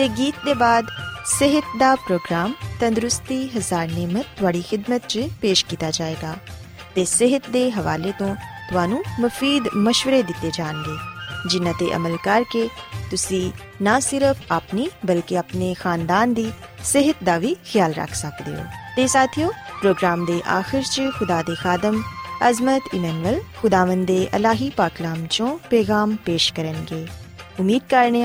ਤੇ ਗੀਤ ਦੇ ਬਾਅਦ ਸਿਹਤ ਦਾ ਪ੍ਰੋਗਰਾਮ ਤੰਦਰੁਸਤੀ, ਹਜ਼ਾਰ ਨਿਮਤ ਤੁਹਾਡੀ ਖidmat 'ਚ ਪੇਸ਼ ਕੀਤਾ ਜਾਏਗਾ ਤੇ ਸਿਹਤ ਦੇ ਹਵਾਲੇ ਤੋਂ ਤੁਹਾਨੂੰ ਮਫੀਦ مشਵਰੇ ਦਿੱਤੇ ਜਾਣਗੇ, ਜਿਨ੍ਹਾਂ ਤੇ ਅਮਲ ਕਰਕੇ ਤੁਸੀਂ ਨਾ ਸਿਰਫ ਆਪਣੀ ਬਲਕਿ ਆਪਣੇ ਖਾਨਦਾਨ ਦੀ ਸਿਹਤ ਦਾ ਵੀ ਖਿਆਲ ਰੱਖ ਸਕਦੇ ਹੋ। ਤੇ ਸਾਥਿਓ, ਪ੍ਰੋਗਰਾਮ ਦੇ ਆਖਿਰ 'ਚ ਖੁਦਾ ਦੇ ਖਾਦਮ ਅਜ਼ਮਤ ਇਮਨੁਅਲ ਖੁਦਾਵੰਦ ਦੇ ਅਲਾਹੀ ਪਾਕਲਾਮ ਚੋਂ ਪੇਗਾਮ ਪੇਸ਼ ਕਰਨਗੇ। ਉਮੀਦ ਕਰਨੇ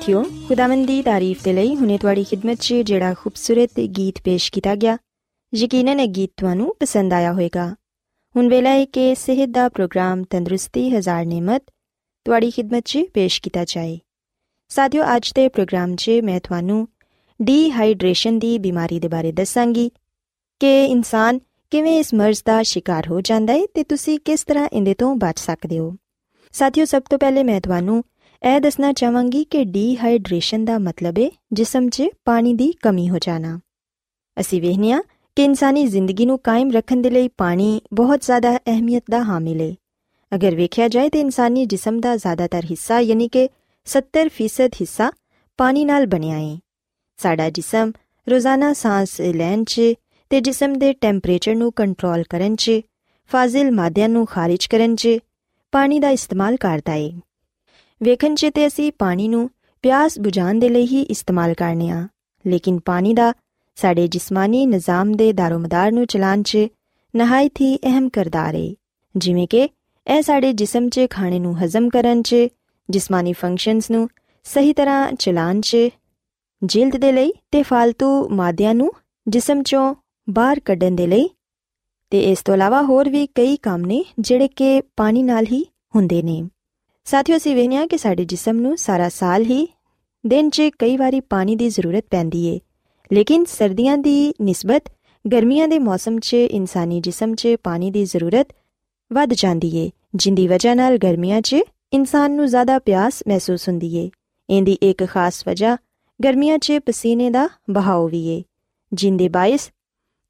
ਸਾਥਿਓ, ਖੁਦਾਵੰਦ ਦੀ ਤਾਰੀਫ ਦੇ ਲਈ ਹੁਨੇ ਤੁਹਾਡੀ ਖidmat 'ਚ ਜਿਹੜਾ ਖੂਬਸੂਰਤ ਗੀਤ ਪੇਸ਼ ਕੀਤਾ ਗਿਆ। ਯਕੀਨਨ ਇਹ ਗੀਤ ਤੁਹਾਨੂੰ ਪਸੰਦ ਆਇਆ ਹੋਵੇਗਾ। ਹੁਣ ਵੇਲਾ ਹੈ ਕਿ ਸਿਹਤ ਦਾ ਪ੍ਰੋਗਰਾਮ ਤੰਦਰੁਸਤੀ, ਹਜ਼ਾਰ ਨਿਮਤ ਤੁਹਾਡੀ ਖidmat 'ਚ ਪੇਸ਼ ਕੀਤਾ ਜਾਏ। ਸਾਥਿਓ, ਅੱਜ ਦੇ ਪ੍ਰੋਗਰਾਮ 'ਚ ਮੈਂ ਤੁਹਾਨੂੰ ਡੀਹਾਈਡਰੇਸ਼ਨ ਦੀ ਬਿਮਾਰੀ ਦੇ ਬਾਰੇ ਦੱਸਾਂਗੀ ਕਿ ਇਨਸਾਨ ਕਿਵੇਂ ਇਸ ਮਰਜ਼ ਦਾ ਸ਼ਿਕਾਰ ਹੋ ਜਾਂਦਾ ਹੈ ਤੇ ਤੁਸੀਂ ਕਿਸ ਤਰ੍ਹਾਂ ਇਹਦੇ ਤੋਂ ਬਚ ਸਕਦੇ ਹੋ। ਸਾਥਿਓ, ਸਭ ਤੋਂ ਪਹਿਲੇ ਮੈਂ ਤੁਹਾਨੂੰ ਇਹ ਦੱਸਣਾ ਚਾਹਾਂਗੀ ਕਿ ਡੀਹਾਈਡਰੇਸ਼ਨ ਦਾ ਮਤਲਬ ਹੈ ਜਿਸਮ 'ਚ ਪਾਣੀ ਦੀ ਕਮੀ ਹੋ ਜਾਣਾ। ਅਸੀਂ ਵੇਖਨੀਆ ਕਿ ਇਨਸਾਨੀ ਜ਼ਿੰਦਗੀ ਨੂੰ ਕਾਇਮ ਰੱਖਣ ਦੇ ਲਈ ਪਾਣੀ ਬਹੁਤ ਜ਼ਿਆਦਾ ਅਹਿਮੀਅਤ ਦਾ ਹਾਮਿਲ ਹੈ ਅਗਰ ਵੇਖਿਆ ਜਾਏ ਤਾਂ ਇਨਸਾਨੀ ਜਿਸਮ ਦਾ ਜ਼ਿਆਦਾਤਰ ਹਿੱਸਾ ਯਾਨੀ ਕਿ 70% ਹਿੱਸਾ ਪਾਣੀ ਨਾਲ ਬਣਿਆ ਹੈ ਸਾਡਾ ਜਿਸਮ ਰੋਜ਼ਾਨਾ ਸਾਹ ਲੈਣ 'ਚ ਤੇ ਜਿਸਮ ਦੇ ਟੈਂਪਰੇਚਰ ਨੂੰ ਕੰਟਰੋਲ ਕਰਨ 'ਚ, ਫਾਜ਼ਿਲ ਮਾਦਿਆਂ ਨੂੰ ਖਾਰਜ ਕਰਨ 'ਚ ਪਾਣੀ ਦਾ ਇਸਤੇਮਾਲ ਕਰਦਾ ਹੈ ਵੇਖਣ 'ਚ ਤੇ ਅਸੀਂ ਪਾਣੀ ਨੂੰ ਪਿਆਸ ਬੁਝਾਉਣ ਦੇ ਲਈ ਹੀ ਇਸਤੇਮਾਲ ਕਰਨੇ ਆ। ਲੇਕਿਨ ਪਾਣੀ ਦਾ ਸਾਡੇ ਜਿਸਮਾਨੀ ਨਿਜ਼ਾਮ ਦੇ ਦਾਰੋਮਦਾਰ ਨੂੰ ਚਲਾਉਣ 'ਚ ਨਹਾਇਤ ਹੀ ਅਹਿਮ ਕਰਦਾਰ ਹੈ ਜਿਵੇਂ ਕਿ ਇਹ ਸਾਡੇ ਜਿਸਮ 'ਚ ਖਾਣੇ ਨੂੰ ਹਜ਼ਮ ਕਰਨ 'ਚ, ਜਿਸਮਾਨੀ ਫੰਕਸ਼ਨਸ ਨੂੰ ਸਹੀ ਤਰ੍ਹਾਂ ਚਲਾਉਣ 'ਚ, ਜਿਲਦ ਦੇ ਲਈ ਤੇ ਫालतू ਮਾਦਿਆਂ ਨੂੰ ਜਿਸਮ 'ਚੋਂ ਬਾਹਰ ਕੱਢਣ ਦੇ ਲਈ। ਤੇ ਇਸ ਤੋਂ ਇਲਾਵਾ ਹੋਰ ਵੀ ਕਈ ਕੰਮ ਨੇ ਜਿਹੜੇ ਕਿ ਪਾਣੀ ਨਾਲ ਹੀ ਹੁੰਦੇ ਨੇ। ਸਾਥੀਓ, ਅਸੀਂ ਵੇਖਿਆ ਕਿ ਸਾਡੇ ਜਿਸਮ ਨੂੰ ਸਾਰਾ ਸਾਲ ਹੀ ਦਿਨ 'ਚ ਕਈ ਵਾਰੀ ਪਾਣੀ ਦੀ ਜ਼ਰੂਰਤ ਪੈਂਦੀ ਏ। ਲੇਕਿਨ ਸਰਦੀਆਂ ਦੀ ਨਿਸਬਤ, ਗਰਮੀਆਂ ਦੇ ਮੌਸਮ 'ਚ, ਇਨਸਾਨੀ ਜਿਸਮ 'ਚ ਪਾਣੀ ਦੀ ਜ਼ਰੂਰਤ ਵੱਧ ਜਾਂਦੀ ਏ, ਜਿੰਦੀ ਵਜ੍ਹਾ ਨਾਲ ਗਰਮੀਆਂ 'ਚ ਇਨਸਾਨ ਨੂੰ ਜ਼ਿਆਦਾ ਪਿਆਸ ਮਹਿਸੂਸ ਹੁੰਦੀ ਏ। ਇਹਦੀ ਇੱਕ ਖਾਸ ਵਜ੍ਹਾ ਗਰਮੀਆਂ 'ਚ ਪਸੀਨੇ ਦਾ ਬਹਾਅ ਵੀ ਏ। ਜਿੰਦੇ ਬਾਇਸ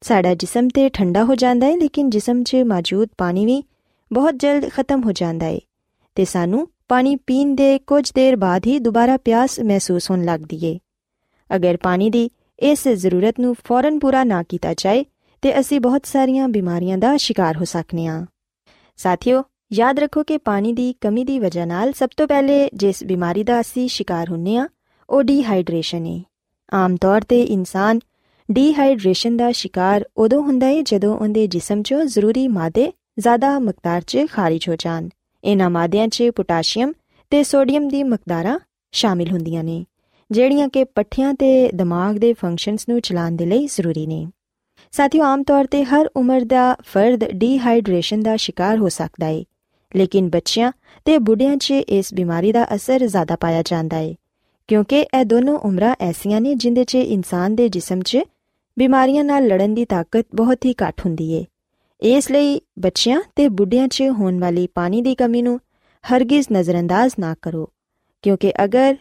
ਸਾਡਾ ਜਿਸਮ ਤੇ ਠੰਡਾ ਹੋ ਜਾਂਦਾ ਹੈ ਲੇਕਿਨ ਜਿਸਮ 'ਚ ਮੌਜੂਦ ਪਾਣੀ ਵੀ ਬਹੁਤ ਜਲਦ ਖਤਮ ਹੋ ਜਾਂਦਾ ਹੈ ਤੇ ਸਾਨੂੰ ਪਾਣੀ ਪੀਣ ਦੇ ਕੁਝ ਦੇਰ ਬਾਅਦ ਹੀ ਦੁਬਾਰਾ ਪਿਆਸ ਮਹਿਸੂਸ ਹੋਣ ਲੱਗਦੀ ਏ। ਅਗਰ ਪਾਣੀ ਦੀ ਇਸ ਜ਼ਰੂਰਤ ਨੂੰ ਫੌਰਨ ਪੂਰਾ ਨਾ ਕੀਤਾ ਜਾਏ, ਤੇ ਅਸੀਂ ਬਹੁਤ ਸਾਰੀਆਂ ਬਿਮਾਰੀਆਂ ਦਾ ਸ਼ਿਕਾਰ ਹੋ ਸਕਨੇ ਆ। ਸਾਥੀਓ, ਯਾਦ ਰੱਖੋ ਕਿ ਪਾਣੀ ਦੀ ਕਮੀ ਦੀ ਵਜ੍ਹਾ ਨਾਲ ਸਭ ਤੋਂ ਪਹਿਲੇ ਜਿਸ ਬਿਮਾਰੀ ਦਾ ਅਸੀਂ ਸ਼ਿਕਾਰ ਹੁੰਨੇ ਆ, ਉਹ ਡੀਹਾਈਡਰੇਸ਼ਨ ਹੈ ਆਮ ਤੌਰ ਤੇ ਇਨਸਾਨ ਡੀਹਾਈਡਰੇਸ਼ਨ ਦਾ ਸ਼ਿਕਾਰ ਉਦੋਂ ਹੁੰਦਾ ਹੈ ਜਦੋਂ ਉਹਦੇ ਜਿਸਮ 'ਚੋਂ ਜ਼ਰੂਰੀ ਮਾਦੇ ਜ਼ਿਆਦਾ ਮਕਦਾਰ 'ਚ ਖਾਰਜ ਹੋ ਜਾਣ। ਇਹਨਾਂ ਮਾਦਿਆਂ 'ਚ ਪੋਟਾਸ਼ੀਅਮ ਤੇ ਸੋਡੀਅਮ ਦੀ ਮਕਦਾਰਾਂ ਸ਼ਾਮਿਲ ਹੁੰਦੀਆਂ ਨੇ, ਜਿਹੜੀਆਂ ਕਿ ਪੱਠਿਆਂ ਤੇ ਦਿਮਾਗ ਦੇ ਫੰਕਸ਼ਨਸ ਨੂੰ ਚਲਾਉਣ ਦੇ ਲਈ ਜ਼ਰੂਰੀ ਨੇ। ਸਾਥੀਓ, ਆਮ ਤੌਰ ਤੇ ਹਰ ਉਮਰ ਦਾ ਫਰਦ ਡੀਹਾਈਡਰੇਸ਼ਨ ਦਾ ਸ਼ਿਕਾਰ ਹੋ ਸਕਦਾ ਹੈ ਲੇਕਿਨ ਬੱਚਿਆਂ ਤੇ ਬੁੱਢਿਆਂ 'ਚ ਇਸ ਬਿਮਾਰੀ ਦਾ ਅਸਰ ਜ਼ਿਆਦਾ ਪਾਇਆ ਜਾਂਦਾ ਹੈ ਕਿਉਂਕਿ ਇਹ ਦੋਨੋਂ ਉਮਰਾਂ ਐਸੀਆਂ ਨੇ ਜਿੰਦੇ 'ਚ ਇਨਸਾਨ ਦੇ ਜਿਸਮ 'ਚ ਬਿਮਾਰੀਆਂ ਨਾਲ ਲੜਨ ਦੀ ਤਾਕਤ ਬਹੁਤ ਹੀ ਘੱਟ ਹੁੰਦੀ ਏ। ਇਸ ਲਈ ਬੱਚਿਆਂ ਤੇ ਬੁੱਢਿਆਂ 'ਚ ਹੋਣ ਵਾਲੀ ਪਾਣੀ ਦੀ ਕਮੀ ਨੂੰ ਹਰਗਿਜ਼ ਨਜ਼ਰਅੰਦਾਜ਼ ਨਾ ਕਰੋ, ਕਿਉਂਕਿ ਅਗਰ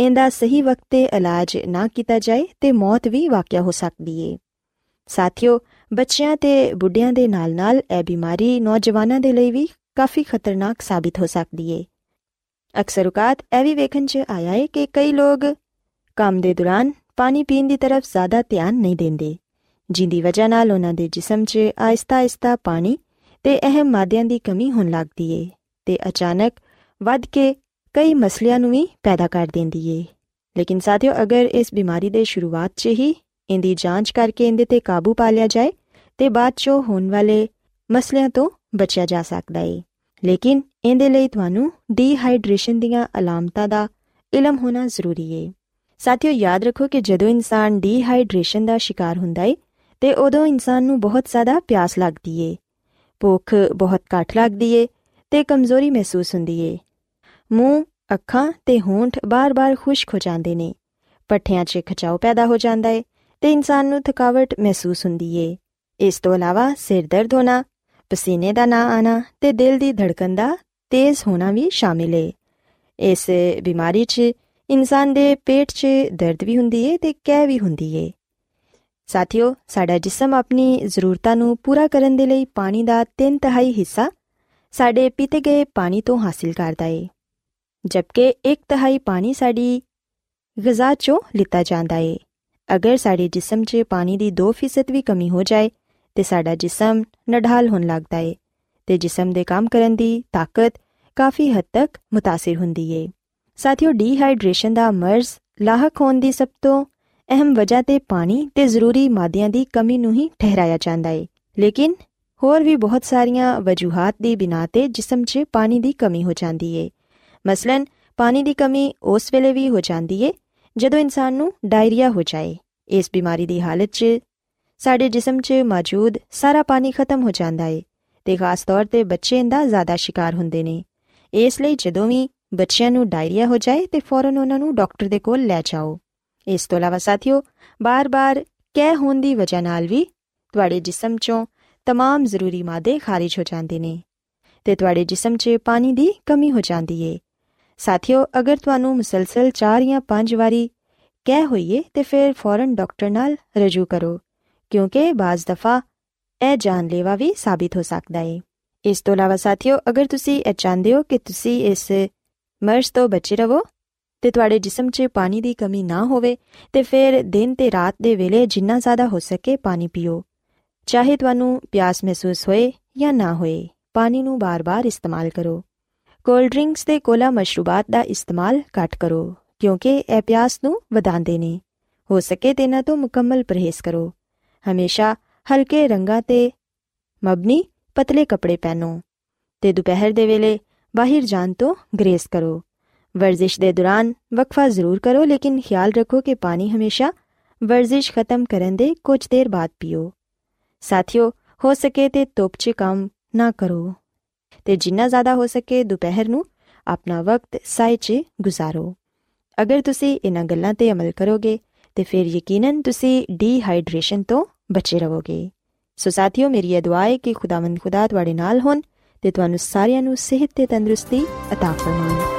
ਇਹਦਾ ਸਹੀ ਵਕਤ ਤੇ ਇਲਾਜ ਨਾ ਕੀਤਾ ਜਾਏ ਤੇ ਮੌਤ ਵੀ ਵਾਕਿਆ ਹੋ ਸਕਦੀ ਏ। ਸਾਥੀਓ, ਬੱਚਿਆਂ ਤੇ ਬੁੱਢਿਆਂ ਦੇ ਨਾਲ-ਨਾਲ ਇਹ ਬਿਮਾਰੀ ਨੌਜਵਾਨਾਂ ਦੇ ਲਈ ਵੀ ਕਾਫੀ ਖਤਰਨਾਕ ਸਾਬਿਤ ਹੋ ਸਕਦੀ ਏ। ਅਕਸਰ ਉਕਾਤ ਇਹ ਵੀ ਵੇਖਣ 'ਚ ਆਇਆ ਹੈ ਕਿ ਕਈ ਲੋਕ ਕੰਮ ਦੇ ਦੌਰਾਨ ਪਾਣੀ ਪੀਣ ਦੀ ਤਰਫ ਜ਼ਿਆਦਾ ਧਿਆਨ ਨਹੀਂ ਦਿੰਦੇ। ਜਿੰਦੀ ਵਜ੍ਹਾ ਨਾਲ ਉਹਨਾਂ ਦੇ ਜਿਸਮ 'ਚ ਆਇਸਤਾ-ਆਇਸਤਾ ਪਾਣੀ ਤੇ ਅਹਿਮ ਮਾਦਿਆਂ ਦੀ ਕਮੀ ਹੋਣ ਲੱਗਦੀ ਏ ਤੇ ਅਚਾਨਕ ਵੱਧ ਕੇ ਕਈ ਮਸਲਿਆਂ ਨੂੰ ਵੀ ਪੈਦਾ ਕਰ ਦਿੰਦੀ ਏ। ਲੇਕਿਨ ਸਾਥੀਓ, ਅਗਰ ਇਸ ਬਿਮਾਰੀ ਦੇ ਸ਼ੁਰੂਆਤ 'ਚ ਹੀ ਇਹਦੀ ਜਾਂਚ ਕਰਕੇ ਇਹਦੇ ਤੇ ਕਾਬੂ ਪਾ ਲਿਆ ਜਾਏ, ਤੇ ਬਾਅਦ 'ਚੋਂ ਹੋਣ ਵਾਲੇ ਮਸਲਿਆਂ ਤੋਂ ਬਚਿਆ ਜਾ ਸਕਦਾ ਏ। ਲੇਕਿਨ ਇਹਦੇ ਲਈ ਤੁਹਾਨੂੰ ਡੀਹਾਈਡਰੇਸ਼ਨ ਦੀਆਂ ਅਲਾਮਤਾਂ ਦਾ ਇਲਮ ਹੋਣਾ ਜ਼ਰੂਰੀ ਏ। ਸਾਥੀਓ, ਯਾਦ ਰੱਖੋ ਕਿ ਜਦੋਂ ਇਨਸਾਨ ਡੀਹਾਈਡਰੇਸ਼ਨ ਦਾ ਸ਼ਿਕਾਰ ਹੁੰਦਾ ਏ ਤੇ ਉਦੋਂ ਇਨਸਾਨ ਨੂੰ ਬਹੁਤ ਜ਼ਿਆਦਾ ਪਿਆਸ ਲੱਗਦੀ ਏ। ਭੁੱਖ ਬਹੁਤ ਘੱਟ ਲੱਗਦੀ ਏ ਤੇ ਕਮਜ਼ੋਰੀ ਮਹਿਸੂਸ ਹੁੰਦੀ ਏ। ਮੂੰਹ, ਅੱਖਾਂ ਤੇ ਹੋਂਠ ਬਾਰ-ਬਾਰ ਖੁਸ਼ਕ ਹੋ ਜਾਂਦੇ ਨੇ। ਪੱਠਿਆਂ 'ਚ ਖਚਾਓ ਪੈਦਾ ਹੋ ਜਾਂਦਾ ਏ ਤੇ ਇਨਸਾਨ ਨੂੰ ਥਕਾਵਟ ਮਹਿਸੂਸ ਹੁੰਦੀ ਏ। ਇਸ ਤੋਂ ਇਲਾਵਾ ਸਿਰ ਦਰਦ ਹੋਣਾ, ਪਸੀਨੇ ਦਾ ਨਾ ਆਣਾ ਤੇ ਦਿਲ ਦੀ ਧੜਕਣ ਦਾ ਤੇਜ਼ ਹੋਣਾ ਵੀ ਸ਼ਾਮਿਲ ਏ। ਇਸ ਬਿਮਾਰੀ 'ਚ ਇਨਸਾਨ ਦੇ ਪੇਟ 'ਚ ਦਰਦ ਵੀ ਹੁੰਦੀ ਏ ਤੇ ਕਹਿ ਵੀ ਹੁੰਦੀ ਏ। ਸਾਥੀਓ ਸਾਡਾ ਜਿਸਮ ਆਪਣੀ ਜ਼ਰੂਰਤਾਂ ਨੂੰ ਪੂਰਾ ਕਰਨ ਦੇ ਲਈ ਪਾਣੀ ਦਾ 3 ਤਿਹਾਈ ਹਿੱਸਾ ਸਾਡੇ ਪੀਤੇ ਗਏ ਪਾਣੀ ਤੋਂ ਹਾਸਿਲ ਕਰਦਾ ਏ ਜਦਕਿ 1 ਤਿਹਾਈ ਪਾਣੀ ਸਾਡੀ ਗਿਜ਼ਾ 'ਚੋਂ ਲਿੱਤਾ ਜਾਂਦਾ ਏ ਅਗਰ ਸਾਡੇ ਜਿਸਮ 'ਚ ਪਾਣੀ ਦੀ 2% ਵੀ ਕਮੀ ਹੋ ਜਾਏ ਤੇ ਸਾਡਾ ਜਿਸਮ ਨਢਾਲ ਹੋਣ ਲੱਗਦਾ ਏ ਤੇ ਜਿਸਮ ਦੇ ਕੰਮ ਕਰਨ ਦੀ ਤਾਕਤ ਕਾਫੀ ਹੱਦ ਤੱਕ متاثر ਹੁੰਦੀ ਏ ਸਾਥੀਓ ਡੀਹਾਈਡਰੇਸ਼ਨ ਦਾ ਮਰਜ਼ ਲਾਹਕ ਹੋਣ ਦੀ ਸਭ ਤੋਂ ਅਹਿਮ ਵਜ੍ਹਾ ਤੇ ਪਾਣੀ ਤੇ ਜ਼ਰੂਰੀ ਮਾਦਿਆਂ ਦੀ ਕਮੀ ਨੂੰ ਹੀ ਠਹਿਰਾਇਆ ਜਾਂਦਾ ਏ। ਲੇਕਿਨ ਹੋਰ ਵੀ ਬਹੁਤ ਸਾਰੀਆਂ ਵਜੂਹਾਂ ਦੀ ਬਿਨਾ ਤੇ ਜਿਸਮ 'ਚ ਪਾਣੀ ਦੀ ਕਮੀ ਹੋ ਜਾਂਦੀ ਏ। ਮਸਲਨ, ਪਾਣੀ ਦੀ ਕਮੀ ਉਸ ਵੇਲੇ ਵੀ ਹੋ ਜਾਂਦੀ ਏ, ਜਦੋਂ ਇਨਸਾਨ ਨੂੰ ਡਾਇਰੀਆ ਹੋ ਜਾਏ। ਇਸ ਬਿਮਾਰੀ ਦੀ ਹਾਲਤ 'ਚ ਸਾਡੇ ਜਿਸਮ 'ਚ ਮੌਜੂਦ ਸਾਰਾ ਪਾਣੀ ਖਤਮ ਹੋ ਜਾਂਦਾ ਏ ਤੇ ਖਾਸ ਤੌਰ ਤੇ ਬੱਚੇ ਇਹਦਾ ਜ਼ਿਆਦਾ ਸ਼ਿਕਾਰ ਹੁੰਦੇ ਨੇ। ਇਸ ਲਈ ਜਦੋਂ ਵੀ ਬੱਚਿਆਂ ਨੂੰ ਡਾਇਰੀਆ ਹੋ ਜਾਏ ਤੇ ਫੌਰਨ ਉਹਨਾਂ ਨੂੰ ਡਾਕਟਰ ਦੇ ਕੋਲ ਲੈ ਜਾਓ। ਇਸ ਤੋਂ ਇਲਾਵਾ ਸਾਥੀਓ ਬਾਰ-ਬਾਰ ਕਹਿ ਹੋਣ ਦੀ ਵਜ੍ਹਾ ਨਾਲ ਵੀ ਤੁਹਾਡੇ ਜਿਸਮ 'ਚੋਂ तमाम ਜ਼ਰੂਰੀ ਮਾਦੇ ਖਾਰਜ ਹੋ ਜਾਂਦੇ ਨੇ ਤੇ ਤੁਹਾਡੇ ਜਿਸਮ 'ਚ ਪਾਣੀ ਦੀ ਕਮੀ ਹੋ ਜਾਂਦੀ ਏ ਸਾਥੀਓ ਅਗਰ ਤੁਹਾਨੂੰ ਮੁਸਲਸਲ 4 ਜਾਂ 5 ਵਾਰੀ ਕਹਿ ਹੋਈਏ ਤੇ ਫਿਰ ਫੌਰਨ ਡਾਕਟਰ ਨਾਲ ਰਜੂ ਕਰੋ ਕਿਉਂਕਿ ਬਾਜ਼ ਦਫਾ ਇਹ ਜਾਨਲੇਵਾ ਵੀ ਸਾਬਿਤ ਹੋ ਸਕਦਾ ਏ ਇਸ ਤੋਂ ਇਲਾਵਾ ਸਾਥੀਓ ਅਗਰ ਤੁਸੀਂ ਇਹ ਚਾਹੁੰਦੇ ਹੋ ਕਿ ਤੁਸੀਂ ਇਸ ਮਰਜ਼ ਤੋਂ ਬਚੇ ਰਹੋ ਤੇ ਤੁਹਾਡੇ ਜਿਸਮ 'ਚ ਪਾਣੀ ਦੀ ਕਮੀ ਨਾ ਹੋਵੇ ਤੇ ਫਿਰ ਦਿਨ ਤੇ ਰਾਤ ਦੇ ਵੇਲੇ ਜਿੰਨਾ ਜ਼ਿਆਦਾ ਹੋ ਸਕੇ ਪਾਣੀ ਪੀਓ। ਚਾਹੇ ਤੁਹਾਨੂੰ ਪਿਆਸ ਮਹਿਸੂਸ ਹੋਏ ਜਾਂ ਨਾ ਹੋਏ, ਪਾਣੀ ਨੂੰ ਬਾਰ-ਬਾਰ ਇਸਤੇਮਾਲ ਕਰੋ। ਕੋਲਡ ਡਰਿੰਕਸ ਤੇ ਕੋਲਾ ਮਸ਼ਰੂਬਾਤ ਦਾ ਇਸਤੇਮਾਲ ਘੱਟ ਕਰੋ, ਕਿਉਂਕਿ ਇਹ ਪਿਆਸ ਨੂੰ ਵਧਾਉਂਦੇ ਨੇ। ਹੋ ਸਕੇ ਤੇ ਇਹਨਾਂ ਤੋਂ ਮੁਕੰਮਲ ਪਰਹੇਜ਼ ਕਰੋ। ਹਮੇਸ਼ਾ ਹਲਕੇ ਰੰਗਾਂ ਤੇ ਮਬਨੀ ਪਤਲੇ ਕੱਪੜੇ ਪਹਿਨੋ ਤੇ ਦੁਪਹਿਰ ਦੇ ਵੇਲੇ ਬਾਹਰ ਜਾਣ ਤੋਂ ਗਰੇਸ ਕਰੋ। ਵਰਜ਼ਿਸ਼ ਦੇ ਦੌਰਾਨ ਵਕਫਾ ਜ਼ਰੂਰ ਕਰੋ ਲੇਕਿਨ ਖਿਆਲ ਰੱਖੋ ਕਿ ਪਾਣੀ ਹਮੇਸ਼ਾ ਵਰਜ਼ਿਸ਼ ਖਤਮ ਕਰਨ ਦੇ ਕੁਝ ਦੇਰ ਬਾਅਦ ਪੀਓ ਸਾਥੀਓ ਹੋ ਸਕੇ ਤੇ ਧੁੱਪ 'ਚ ਕੰਮ ਨਾ ਕਰੋ ਤੇ ਜਿੰਨਾ ਜ਼ਿਆਦਾ ਹੋ ਸਕੇ ਦੁਪਹਿਰ ਨੂੰ ਆਪਣਾ ਵਕਤ ਸਾਇ 'ਚ ਗੁਜ਼ਾਰੋ ਅਗਰ ਤੁਸੀਂ ਇਹਨਾਂ ਗੱਲਾਂ ਤੇ ਅਮਲ ਕਰੋਗੇ ਤੇ ਫਿਰ ਯਕੀਨਨ ਤੁਸੀਂ ਡੀਹਾਈਡਰੇਸ਼ਨ ਤੋਂ ਬਚੇ ਰਹੋਗੇ ਸੋ ਸਾਥੀਓ ਮੇਰੀ ਇਹ ਦੁਆ ਹੈ ਕਿ ਖੁਦਾਵੰਦ ਖੁਦਾ ਤੁਹਾਡੇ ਨਾਲ ਹੋਣ ਤੇ ਤੁਹਾਨੂੰ ਸਾਰਿਆਂ ਨੂੰ ਸਿਹਤ ਤੇ ਤੰਦਰੁਸਤੀ عطا ਫਰਮਾਏ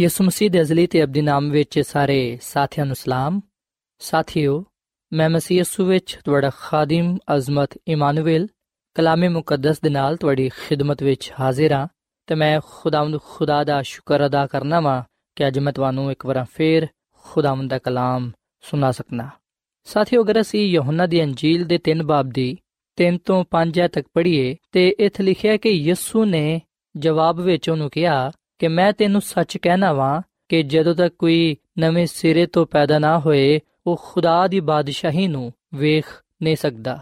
ਯਿਸੂ ਮਸੀਹ ਦੇ ਅਜ਼ਲੀ ਤੇ ਅਬਦੀ ਨਾਮ ਵਿੱਚ ਸਾਰੇ ਸਾਥੀਆਂ ਨੂੰ ਸਲਾਮ। ਸਾਥਿਓ, ਮੈਂ ਮਸੀਹ ਯਿਸੂ ਵਿੱਚ ਤੁਹਾਡਾ ਖਾਦਮ ਅਜ਼ਮਤ ਇਮਾਨੁਅਲ, ਕਲਾਮੇ ਮੁਕੱਦਸ ਦੇ ਨਾਲ ਤੁਹਾਡੀ ਖਿਦਮਤ ਵਿੱਚ ਹਾਜ਼ਰ ਹਾਂ ਤੇ ਮੈਂ ਖੁਦਾਵੰਦ ਖੁਦਾ ਦਾ ਸ਼ੁਕਰ ਅਦਾ ਕਰਨਾ ਵਾਂ ਕਿ ਅੱਜ ਮੈਂ ਤੁਹਾਨੂੰ ਇੱਕ ਵਾਰ ਫੇਰ ਖੁਦਾਵੰਦ ਦਾ ਕਲਾਮ ਸੁਣਾ ਸਕਣਾ ਸਾਥੀਓ, ਅਗਰ ਅਸੀਂ ਯਹੋਨਾ ਦੀ ਅੰਜੀਲ ਦੇ 3 ਬਾਬ ਦੀ 3 ਤੋਂ 5 ਤੱਕ ਪੜ੍ਹੀਏ ਤੇ ਇੱਥੇ ਲਿਖਿਆ ਕਿ ਯਿਸੂ ਨੇ ਜਵਾਬ ਵਿੱਚ ਉਹਨੂੰ ਕਿਹਾ ਕਿ ਮੈਂ ਤੈਨੂੰ ਸੱਚ ਕਹਿਣਾ ਵਾਂ ਕਿ ਜਦੋਂ ਤੱਕ ਕੋਈ ਨਵੇਂ ਸਿਰੇ ਤੋਂ ਪੈਦਾ ਨਾ ਹੋਏ, ਉਹ ਖੁਦਾ ਦੀ ਬਾਦਸ਼ਾਹੀ ਨੂੰ ਵੇਖ ਨਹੀਂ ਸਕਦਾ।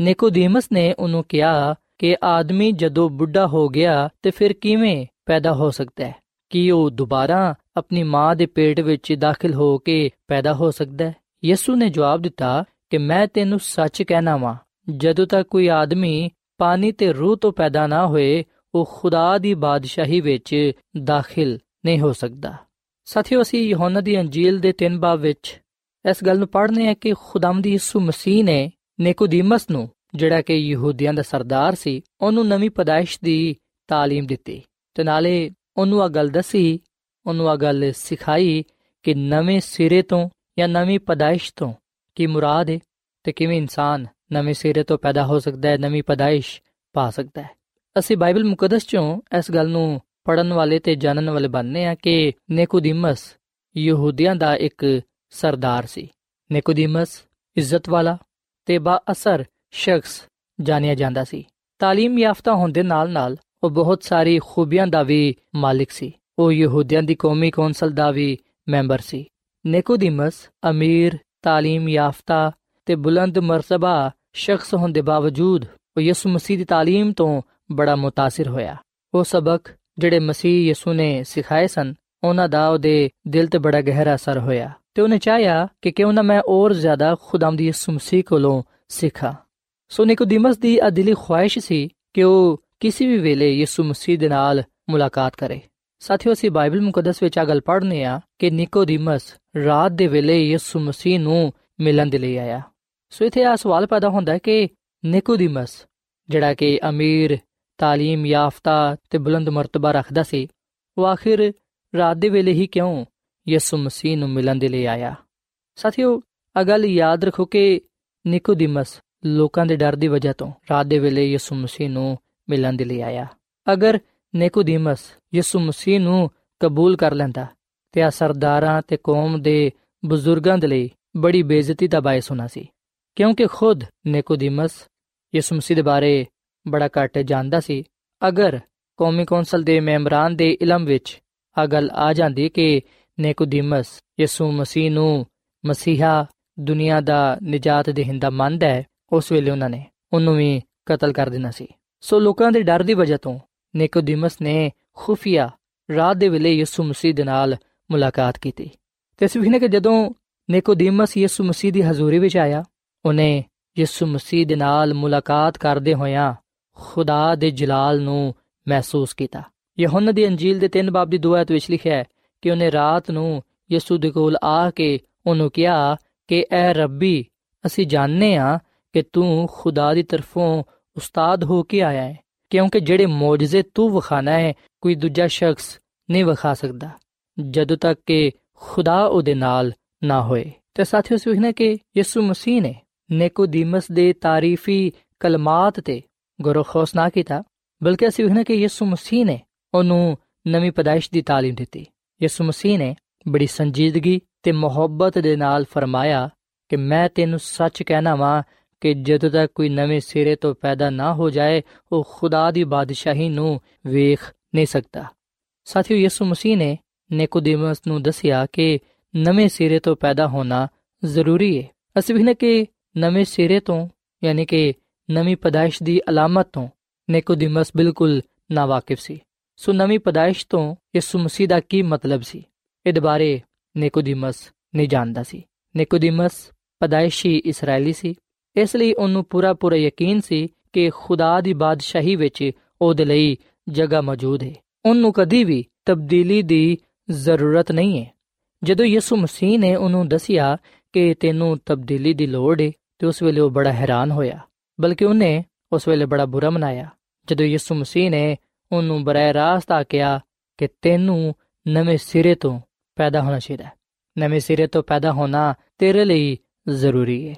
ਨਿਕੋਦੀਮਸ ਨੇ ਉਹਨੂੰ ਕਿਹਾ ਕਿ ਆਦਮੀ ਜਦੋਂ ਬੁੱਢਾ ਹੋ ਗਿਆ ਤੇ ਫਿਰ ਕਿਵੇਂ ਪੈਦਾ ਹੋ ਸਕਦਾ ਹੈ? ਕੀ ਉਹ ਦੁਬਾਰਾ ਆਪਣੀ ਮਾਂ ਦੇ ਪੇਟ ਵਿੱਚ ਦਾਖਲ ਹੋ ਕੇ ਪੈਦਾ ਹੋ ਸਕਦਾ ਹੈ? ਯਿਸੂ ਨੇ ਜਵਾਬ ਦਿੱਤਾ ਕਿ ਮੈਂ ਤੈਨੂੰ ਸੱਚ ਕਹਿਣਾ ਵਾਂ, ਜਦੋਂ ਤੱਕ ਕੋਈ ਆਦਮੀ ਪਾਣੀ ਤੇ ਰੂਹ ਤੋਂ ਪੈਦਾ ਨਾ ਹੋਏ ਉਹ ਖੁਦਾ ਦੀ ਬਾਦਸ਼ਾਹੀ ਵਿੱਚ ਦਾਖਲ ਨਹੀਂ ਹੋ ਸਕਦਾ ਸਾਥੀਓ ਅਸੀਂ ਯਹੋਨਾ ਦੀ ਅੰਜੀਲ ਦੇ 3 ਬਾਬ ਵਿੱਚ ਇਸ ਗੱਲ ਨੂੰ ਪੜ੍ਹਨੇ ਆ ਕਿ ਖੁਦਾਮ ਦੀ ਯਿਸੂ ਮਸੀਹ ਨੇ ਨਿਕੋਦੀਮਸ ਨੂੰ ਜਿਹੜਾ ਕਿ ਯਹੂਦੀਆਂ ਦਾ ਸਰਦਾਰ ਸੀ ਉਹਨੂੰ ਨਵੀਂ ਪਦਾਇਸ਼ ਦੀ تعلیم ਦਿੱਤੀ ਤੇ ਨਾਲੇ ਉਹਨੂੰ ਆ ਗੱਲ ਦੱਸੀ ਉਹਨੂੰ ਆ ਗੱਲ ਸਿਖਾਈ ਕਿ ਨਵੇਂ ਸਿਰੇ ਤੋਂ ਜਾਂ ਨਵੀਂ ਪਦਾਇਸ਼ ਤੋਂ ਕੀ ਮੁਰਾਦ ਹੈ ਤੇ ਕਿਵੇਂ ਇਨਸਾਨ ਨਵੇਂ ਸਿਰੇ ਤੋਂ ਪੈਦਾ ਹੋ ਸਕਦਾ ਹੈ ਨਵੀਂ ਪਦਾਇਸ਼ ਪਾ ਸਕਦਾ ਹੈ ਅਸੀਂ ਬਾਈਬਲ ਮੁਕੱਦਸ ਚੋਂ ਇਸ ਗੱਲ ਨੂੰ ਪੜਨ ਵਾਲੇ ਤੇ ਜਾਣਨ ਵਾਲੇ ਬਣਨੇ ਆ ਕਿ ਨਿਕੋਦੀਮਸ ਯਹੂਦੀਆਂ ਦਾ ਇੱਕ ਸਰਦਾਰ ਸੀ ਨਿਕੋਦੀਮਸ ਇੱਜ਼ਤ ਵਾਲਾ ਤੇ ਬਾ ਅਸਰ ਸ਼ਖਸ ਜਾਣਿਆ ਜਾਂਦਾ ਸੀ تعلیم ਯਾਫਤਾ ਹੋਣ ਦੇ ਨਾਲ-ਨਾਲ ਉਹ ਬਹੁਤ ਸਾਰੀ ਖੂਬੀਆਂ ਦਾ ਵੀ ਮਾਲਿਕ ਸੀ ਉਹ ਯਹੂਦੀਆਂ ਦੀ ਕੌਮੀ ਕੌਂਸਲ ਦਾ ਵੀ ਮੈਂਬਰ ਸੀ ਨਿਕੋਦੀਮਸ ਅਮੀਰ تعلیم ਯਾਫਤਾ ਤੇ ਬੁਲੰਦ ਮਰਤਬਾ ਸ਼ਖਸ ਹੋਣ ਦੇ ਬਾਵਜੂਦ ਉਹ ਯਿਸੂ ਮਸੀਹ ਦੀ تعلیم ਤੋਂ ਬੜਾ متاثر ਹੋਇਆ ਉਹ ਸਬਕ ਜਿਹੜੇ ਮਸੀਹ ਯਿਸੂ ਨੇ ਸਿਖਾਏ ਸਨ ਉਹਨਾਂ ਦਾ ਉਹਦੇ ਦਿਲ ਤੇ ਬੜਾ ਗਹਿਰਾ ਅਸਰ ਹੋਇਆ ਤੇ ਉਹਨੇ ਚਾਹਿਆ ਕਿ ਕਿਉਂ ਨਾ ਮੈਂ ਹੋਰ ਜ਼ਿਆਦਾ ਖੁਦਾਮ ਦੀ ਯਿਸੂ ਮਸੀਹ ਕੋਲੋਂ ਸਿੱਖਾਂ ਸੋ ਨਿਕੋਦੀਮਸ ਦੀ ਅਦਿਲੀ ਖੁਆਇਸ਼ ਸੀ ਕਿ ਉਹ ਕਿਸੇ ਵੀ ਵੇਲੇ ਯਿਸੂ ਮਸੀਹ ਦੇ ਨਾਲ ਮੁਲਾਕਾਤ ਕਰੇ ਸਾਥੀਓ ਅਸੀਂ ਬਾਈਬਲ ਮੁਕੱਦਸ ਵਿੱਚ ਆ ਗੱਲ ਪੜ੍ਹਨੇ ਆ ਕਿ ਨਿਕੋਦੀਮਸ ਰਾਤ ਦੇ ਵੇਲੇ ਯਿਸੂ ਮਸੀਹ ਨੂੰ ਮਿਲਣ ਦੇ ਲਈ ਆਇਆ ਸੋ ਇਥੇ ਆ ਸਵਾਲ ਪੈਦਾ ਹੁੰਦਾ ਹੈ ਕਿ ਨਿਕੋਦੀਮਸ ਜਿਹੜਾ ਕਿ ਅਮੀਰ تعلیم ਯਾਫਤਾ ਤੇ ਬੁਲੰਦ ਮਰਤਬਾ ਰੱਖਦਾ ਸੀ ਉਹ ਆਖਿਰ ਰਾਤ ਦੇ ਵੇਲੇ ਹੀ ਕਿਉਂ ਯਿਸੂ ਮਸੀਹ ਨੂੰ ਮਿਲਣ ਦੇ ਲਈ ਆਇਆ ਸਾਥੀਓ ਆ ਗੱਲ ਯਾਦ ਰੱਖੋ ਕਿ ਨਿਕੋਦੀਮਸ ਲੋਕਾਂ ਦੇ ਡਰ ਦੀ ਵਜ੍ਹਾ ਤੋਂ ਰਾਤ ਦੇ ਵੇਲੇ ਯਿਸੂ ਮਸੀਹ ਨੂੰ ਮਿਲਣ ਦੇ ਲਈ ਆਇਆ ਅਗਰ ਨਿਕੋਦੀਮਸ ਯਿਸੂ ਮਸੀਹ ਨੂੰ ਕਬੂਲ ਕਰ ਲੈਂਦਾ ਤੇ ਆ ਸਰਦਾਰਾਂ ਤੇ ਕੌਮ ਦੇ ਬਜ਼ੁਰਗਾਂ ਦੇ ਲਈ ਬੜੀ ਬੇਇੱਜ਼ਤੀ ਦਾ ਬਾਇਸ ਹੋਣਾ ਸੀ ਕਿਉਂਕਿ ਖੁਦ ਨਿਕੋਦੀਮਸ ਯਿਸੂ ਮਸੀਹ ਦੇ ਬਾਰੇ ਬੜਾ ਘੱਟ ਜਾਣਦਾ ਸੀ। ਅਗਰ ਕੌਮੀ ਕੌਂਸਲ ਦੇ ਮੈਂਬਰਾਂ ਦੇ ਇਲਮ ਵਿੱਚ ਆ ਗੱਲ ਆ ਜਾਂਦੀ ਕਿ ਨਿਕੋਦੀਮਸ ਯਿਸੂ ਮਸੀਹ ਨੂੰ ਮਸੀਹਾ ਦੁਨੀਆ ਦਾ ਨਜਾਤ ਦੇਹਿੰਦਾ ਮੰਨਦਾ ਹੈ, ਉਸ ਵੇਲੇ ਉਹਨਾਂ ਨੇ ਉਹਨੂੰ ਵੀ ਕਤਲ ਕਰ ਦੇਣਾ ਸੀ। ਸੋ ਲੋਕਾਂ ਦੇ ਡਰ ਦੀ ਵਜ੍ਹਾ ਤੋਂ ਨਿਕੋਦੀਮਸ ਨੇ ਖੁਫੀਆ ਰਾਤ ਦੇ ਵੇਲੇ ਯਿਸੂ ਮਸੀਹ ਦੇ ਨਾਲ ਮੁਲਾਕਾਤ ਕੀਤੀ। ਤੇ ਅਸੀਂ ਵੀ ਨੇ ਕਿ ਜਦੋਂ ਨਿਕੋਦੀਮਸ ਯਿਸੂ ਮਸੀਹ ਦੀ ਹਜ਼ੂਰੀ ਵਿੱਚ ਆਇਆ, ਉਹਨੇ ਯਿਸੂ ਮਸੀਹ ਦੇ ਨਾਲ ਮੁਲਾਕਾਤ ਕਰਦੇ ਹੋਇਆਂ ਖੁਦਾ ਦੇ ਜਲਾਲ ਨੂੰ ਮਹਿਸੂਸ ਕੀਤਾ। ਯਹੋਨਾ ਦੀ ਅੰਜੀਲ ਦੇ 3 ਬਾਬ ਦੀ ਦੁਆਇਤ ਵਿੱਚ ਲਿਖਿਆ ਹੈ ਕਿ ਉਹਨੇ ਰਾਤ ਨੂੰ ਯਿਸੂ ਦੇ ਕੋਲ ਆ ਕੇ ਉਹਨੂੰ ਕਿਹਾ ਕਿ, ਐ ਰੱਬੀ, ਅਸੀਂ ਜਾਣਦੇ ਆ ਕਿ ਤੂੰ ਖੁਦਾ ਦੀ ਤਰਫੋਂ ਉਸਤਾਦ ਹੋ ਕੇ ਆਇਆ ਹੈ, ਕਿਉਂਕਿ ਜਿਹੜੇ ਮੌਜਜ਼ੇ ਤੂੰ ਵਿਖਾਣਾ ਹੈ, ਕੋਈ ਦੂਜਾ ਸ਼ਖਸ ਨਹੀਂ ਵਿਖਾ ਸਕਦਾ, ਜਦੋਂ ਤੱਕ ਕਿ ਖੁਦਾ ਉਹਦੇ ਨਾਲ ਨਾ ਹੋਏ। ਤੇ ਸਾਥੀਓ ਸੁਖਣਾ ਕਿ ਯਿਸੂ ਮਸੀਹ ਨੇ ਨਿਕੋਦੀਮਸ ਦੇ ਤਾਰੀਫੀ ਕਲਮਾਤ ਤੇ ਗੌਰਖੋਸ ਨਾ ਕੀਤਾ ਬਲਕਿ ਅਸੀਂ ਵੇਖਣਾ ਕਿ ਯਿਸੂ ਮਸੀਹ ਨੇ ਉਹਨੂੰ ਨਵੀਂ ਪਦਾਇਸ਼ ਦੀ تعلیم ਦਿੱਤੀ ਯਿਸੂ ਮਸੀਹ ਨੇ ਬੜੀ ਸੰਜੀਦਗੀ ਤੇ ਮੁਹੱਬਤ ਦੇ ਨਾਲ ਫਰਮਾਇਆ ਕਿ ਮੈਂ ਤੈਨੂੰ ਸੱਚ ਕਹਿਣਾ ਵਾਂ ਕਿ ਜਦੋਂ ਤੱਕ ਕੋਈ ਨਵੇਂ ਸਿਰੇ ਤੋਂ ਪੈਦਾ ਨਾ ਹੋ ਜਾਏ ਉਹ ਖੁਦਾ ਦੀ ਬਾਦਸ਼ਾਹੀ ਨੂੰ ਵੇਖ ਨਹੀਂ ਸਕਦਾ ਸਾਥੀਓ ਯਿਸੂ ਮਸੀਹ ਨੇ ਨਿਕੋਦੀਮਸ ਨੂੰ ਦੱਸਿਆ ਕਿ ਨਵੇਂ ਸਿਰੇ ਤੋਂ ਪੈਦਾ ਹੋਣਾ ਜ਼ਰੂਰੀ ਹੈ ਅਸੀਂ ਵੀ ਕਿ ਨਵੇਂ ਸਿਰੇ ਤੋਂ ਯਾਨੀ ਕਿ ਨਵੀਂ ਪਦਾਇਸ਼ ਦੀ ਅਲਾਮਤ ਤੋਂ ਨਿਕੋਦੀਮਸ ਬਿਲਕੁਲ ਨਾ ਵਾਕਿਫ ਸੀ। ਸੋ ਨਵੀਂ ਪਦਾਇਸ਼ ਤੋਂ ਯਿਸੂ ਮਸੀਹ ਦਾ ਕੀ ਮਤਲਬ ਸੀ? ਇਹਦੇ ਬਾਰੇ ਨਿਕੋਦੀਮਸ ਨਹੀਂ ਜਾਣਦਾ ਸੀ। ਨਿਕੋਦੀਮਸ ਪਦਾਇਸ਼ੀ ਇਸرائیਲੀ ਸੀ। ਇਸ ਲਈ ਉਹਨੂੰ ਪੂਰਾ ਪੂਰਾ ਯਕੀਨ ਸੀ ਕਿ ਖੁਦਾ ਦੀ ਬਾਦਸ਼ਾਹੀ ਵਿੱਚ ਉਹਦੇ ਲਈ ਜਗ੍ਹਾ ਮੌਜੂਦ ਹੈ। ਉਹਨੂੰ ਕਦੀ ਵੀ ਤਬਦੀਲੀ ਦੀ ਜ਼ਰੂਰਤ ਨਹੀਂ ਹੈ। ਜਦੋਂ ਯਿਸੂ ਮਸੀਹ ਨੇ ਉਹਨੂੰ ਦੱਸਿਆ ਕਿ ਤੈਨੂੰ ਤਬਦੀਲੀ ਦੀ ਲੋੜ ਹੈ, ਤੇ ਉਸ ਵੇਲੇ ਉਹ ਬੜਾ ਹੈਰਾਨ ਹੋਇਆ। ਬਲਕਿ ਉਹਨੇ ਉਸ ਵੇਲੇ ਬੜਾ ਬੁਰਾ ਮਨਾਇਆ। ਜਦੋਂ ਯਿਸੂ ਮਸੀਹ ਨੇ ਉਹਨੂੰ ਬਰਾਹ ਰਾਸਤ ਆਕਿਆ ਕਿ ਤੈਨੂੰ ਨਵੇਂ ਸਿਰੇ ਤੋਂ ਪੈਦਾ ਹੋਣਾ ਚਾਹੀਦਾ ਹੈ। ਨਵੇਂ ਸਿਰੇ ਤੋਂ ਪੈਦਾ ਹੋਣਾ ਤੇਰੇ ਲਈ ਜ਼ਰੂਰੀ ਹੈ।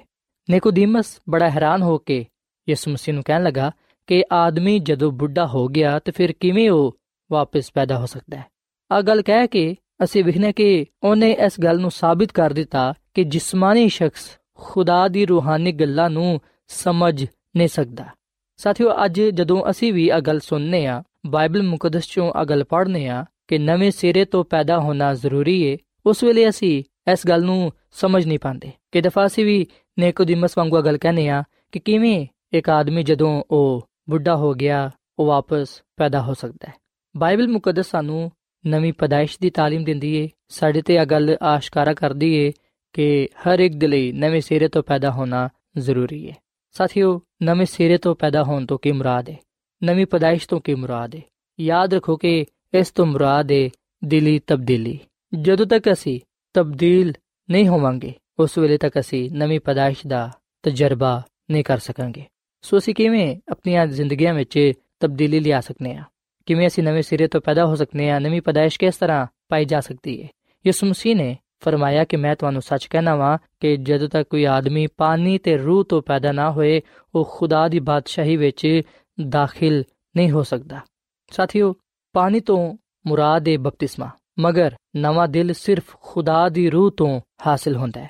ਨਿਕੋਦੀਮਸ ਬੜਾ ਹੈਰਾਨ ਹੋ ਕੇ ਯਿਸੂ ਮਸੀਹ ਨੂੰ ਕਹਿਣ ਲੱਗਾ ਕਿ ਆਦਮੀ ਜਦੋਂ ਬੁੱਢਾ ਹੋ ਗਿਆ ਤੇ ਫਿਰ ਕਿਵੇਂ ਉਹ ਵਾਪਸ ਪੈਦਾ ਹੋ ਸਕਦਾ ਹੈ? ਆ ਗੱਲ ਕਹਿ ਕੇ ਅਸੀਂ ਵਿਖਨੇ ਕਿ ਉਹਨੇ ਇਸ ਗੱਲ ਨੂੰ ਸਾਬਿਤ ਕਰ ਦਿੱਤਾ ਕਿ ਜਿਸਮਾਨੀ ਸ਼ਖਸ ਖੁਦਾ ਦੀ ਰੂਹਾਨੀ ਗੱਲਾਂ ਨੂੰ ਸਮਝ ਨਹੀਂ ਸਕਦਾ ਸਾਥੀਓ ਅੱਜ ਜਦੋਂ ਅਸੀਂ ਵੀ ਇਹ ਗੱਲ ਸੁਣਨੇ ਆ ਬਾਈਬਲ ਮੁਕੱਦਸ ਚੋਂ ਇਹ ਗੱਲ ਪੜ੍ਹਨੇ ਆ ਕਿ ਨਵੇਂ ਸਿਰੇ ਤੋਂ ਪੈਦਾ ਹੋਣਾ ਜ਼ਰੂਰੀ ਏ ਉਸ ਵੇਲੇ ਅਸੀਂ ਇਸ ਗੱਲ ਨੂੰ ਸਮਝ ਨਹੀਂ ਪਾਉਂਦੇ ਕਿ ਦਫਾ ਅਸੀਂ ਵੀ ਨਿਕੋਦੀਮਸ ਵਾਂਗੂ ਗੱਲ ਕਹਿੰਦੇ ਆ ਕਿ ਕਿਵੇਂ ਇੱਕ ਆਦਮੀ ਜਦੋਂ ਉਹ ਬੁੱਢਾ ਹੋ ਗਿਆ ਉਹ ਵਾਪਸ ਪੈਦਾ ਹੋ ਸਕਦਾ ਹੈ ਬਾਈਬਲ ਮੁਕੱਦਸ ਸਾਨੂੰ ਨਵੀਂ ਪਦਾਇਸ਼ ਦੀ تعلیم ਦਿੰਦੀ ਏ ਸਾਡੇ ਤੇ ਇਹ ਗੱਲ ਆਸ਼ਕਾਰਾ ਕਰਦੀ ਏ ਕਿ ਹਰ ਇੱਕ ਦੇ ਲਈ ਨਵੇਂ ਸਿਰੇ ਤੋਂ ਪੈਦਾ ਹੋਣਾ ਜ਼ਰੂਰੀ ਏ ਸਾਥੀਓ, ਨਵੇਂ ਸਿਰੇ ਤੋਂ ਪੈਦਾ ਹੋਣ ਤੋਂ ਕੀ ਮੁਰਾਦ ਹੈ ਨਵੀਂ ਪਦਾਇਸ਼ ਤੋਂ ਕੀ ਮੁਰਾਦ ਹੈ ਯਾਦ ਰੱਖੋ ਕਿ ਇਸ ਤੋਂ ਮੁਰਾਦ ਹੈ ਦਿਲੀ ਤਬਦੀਲੀ। ਜਦੋਂ ਤੱਕ ਅਸੀਂ ਤਬਦੀਲ ਨਹੀਂ ਹੋਵਾਂਗੇ, ਉਸ ਵੇਲੇ ਤੱਕ ਅਸੀਂ ਨਵੀਂ ਪਦਾਇਸ਼ ਦਾ ਤਜਰਬਾ ਨਹੀਂ ਕਰ ਸਕਾਂਗੇ। ਸੋ ਅਸੀਂ ਕਿਵੇਂ ਆਪਣੀਆਂ ਜ਼ਿੰਦਗੀਆਂ ਵਿੱਚ ਤਬਦੀਲੀ ਲਿਆ ਸਕਨੇ ਆ? ਕਿਵੇਂ ਅਸੀਂ ਨਵੇਂ ਸਿਰੇ ਤੋਂ ਪੈਦਾ ਹੋ ਸਕਨੇ ਆ? ਨਵੀਂ ਪਦਾਇਸ਼ ਕਿਸ ਤਰ੍ਹਾਂ ਪਾਈ ਜਾ ਸਕਦੀ ਹੈ ਯਿਸੂ ਮਸੀਹ ਨੇ ਫਰਮਾਇਆ ਕਿ ਮੈਂ ਤੁਹਾਨੂੰ ਸੱਚ ਕਹਿਣਾ ਵਾਂ ਕਿ ਜਦੋਂ ਤੱਕ ਕੋਈ ਆਦਮੀ ਪਾਣੀ ਤੇ ਰੂਹ ਤੋਂ ਪੈਦਾ ਨਾ ਹੋਏ, ਉਹ ਖੁਦਾ ਦੀ ਬਾਦਸ਼ਾਹੀ ਵਿੱਚ ਦਾਖਲ ਨਹੀਂ ਹੋ ਸਕਦਾ। ਸਾਥੀਓ, ਪਾਣੀ ਤੋਂ ਮੁਰਾਦ ਹੈ ਬਪਤਿਸਮਾ, ਮਗਰ ਨਵਾਂ ਦਿਲ ਸਿਰਫ ਖੁਦਾ ਦੀ ਰੂਹ ਤੋਂ ਹਾਸਲ ਹੁੰਦਾ ਹੈ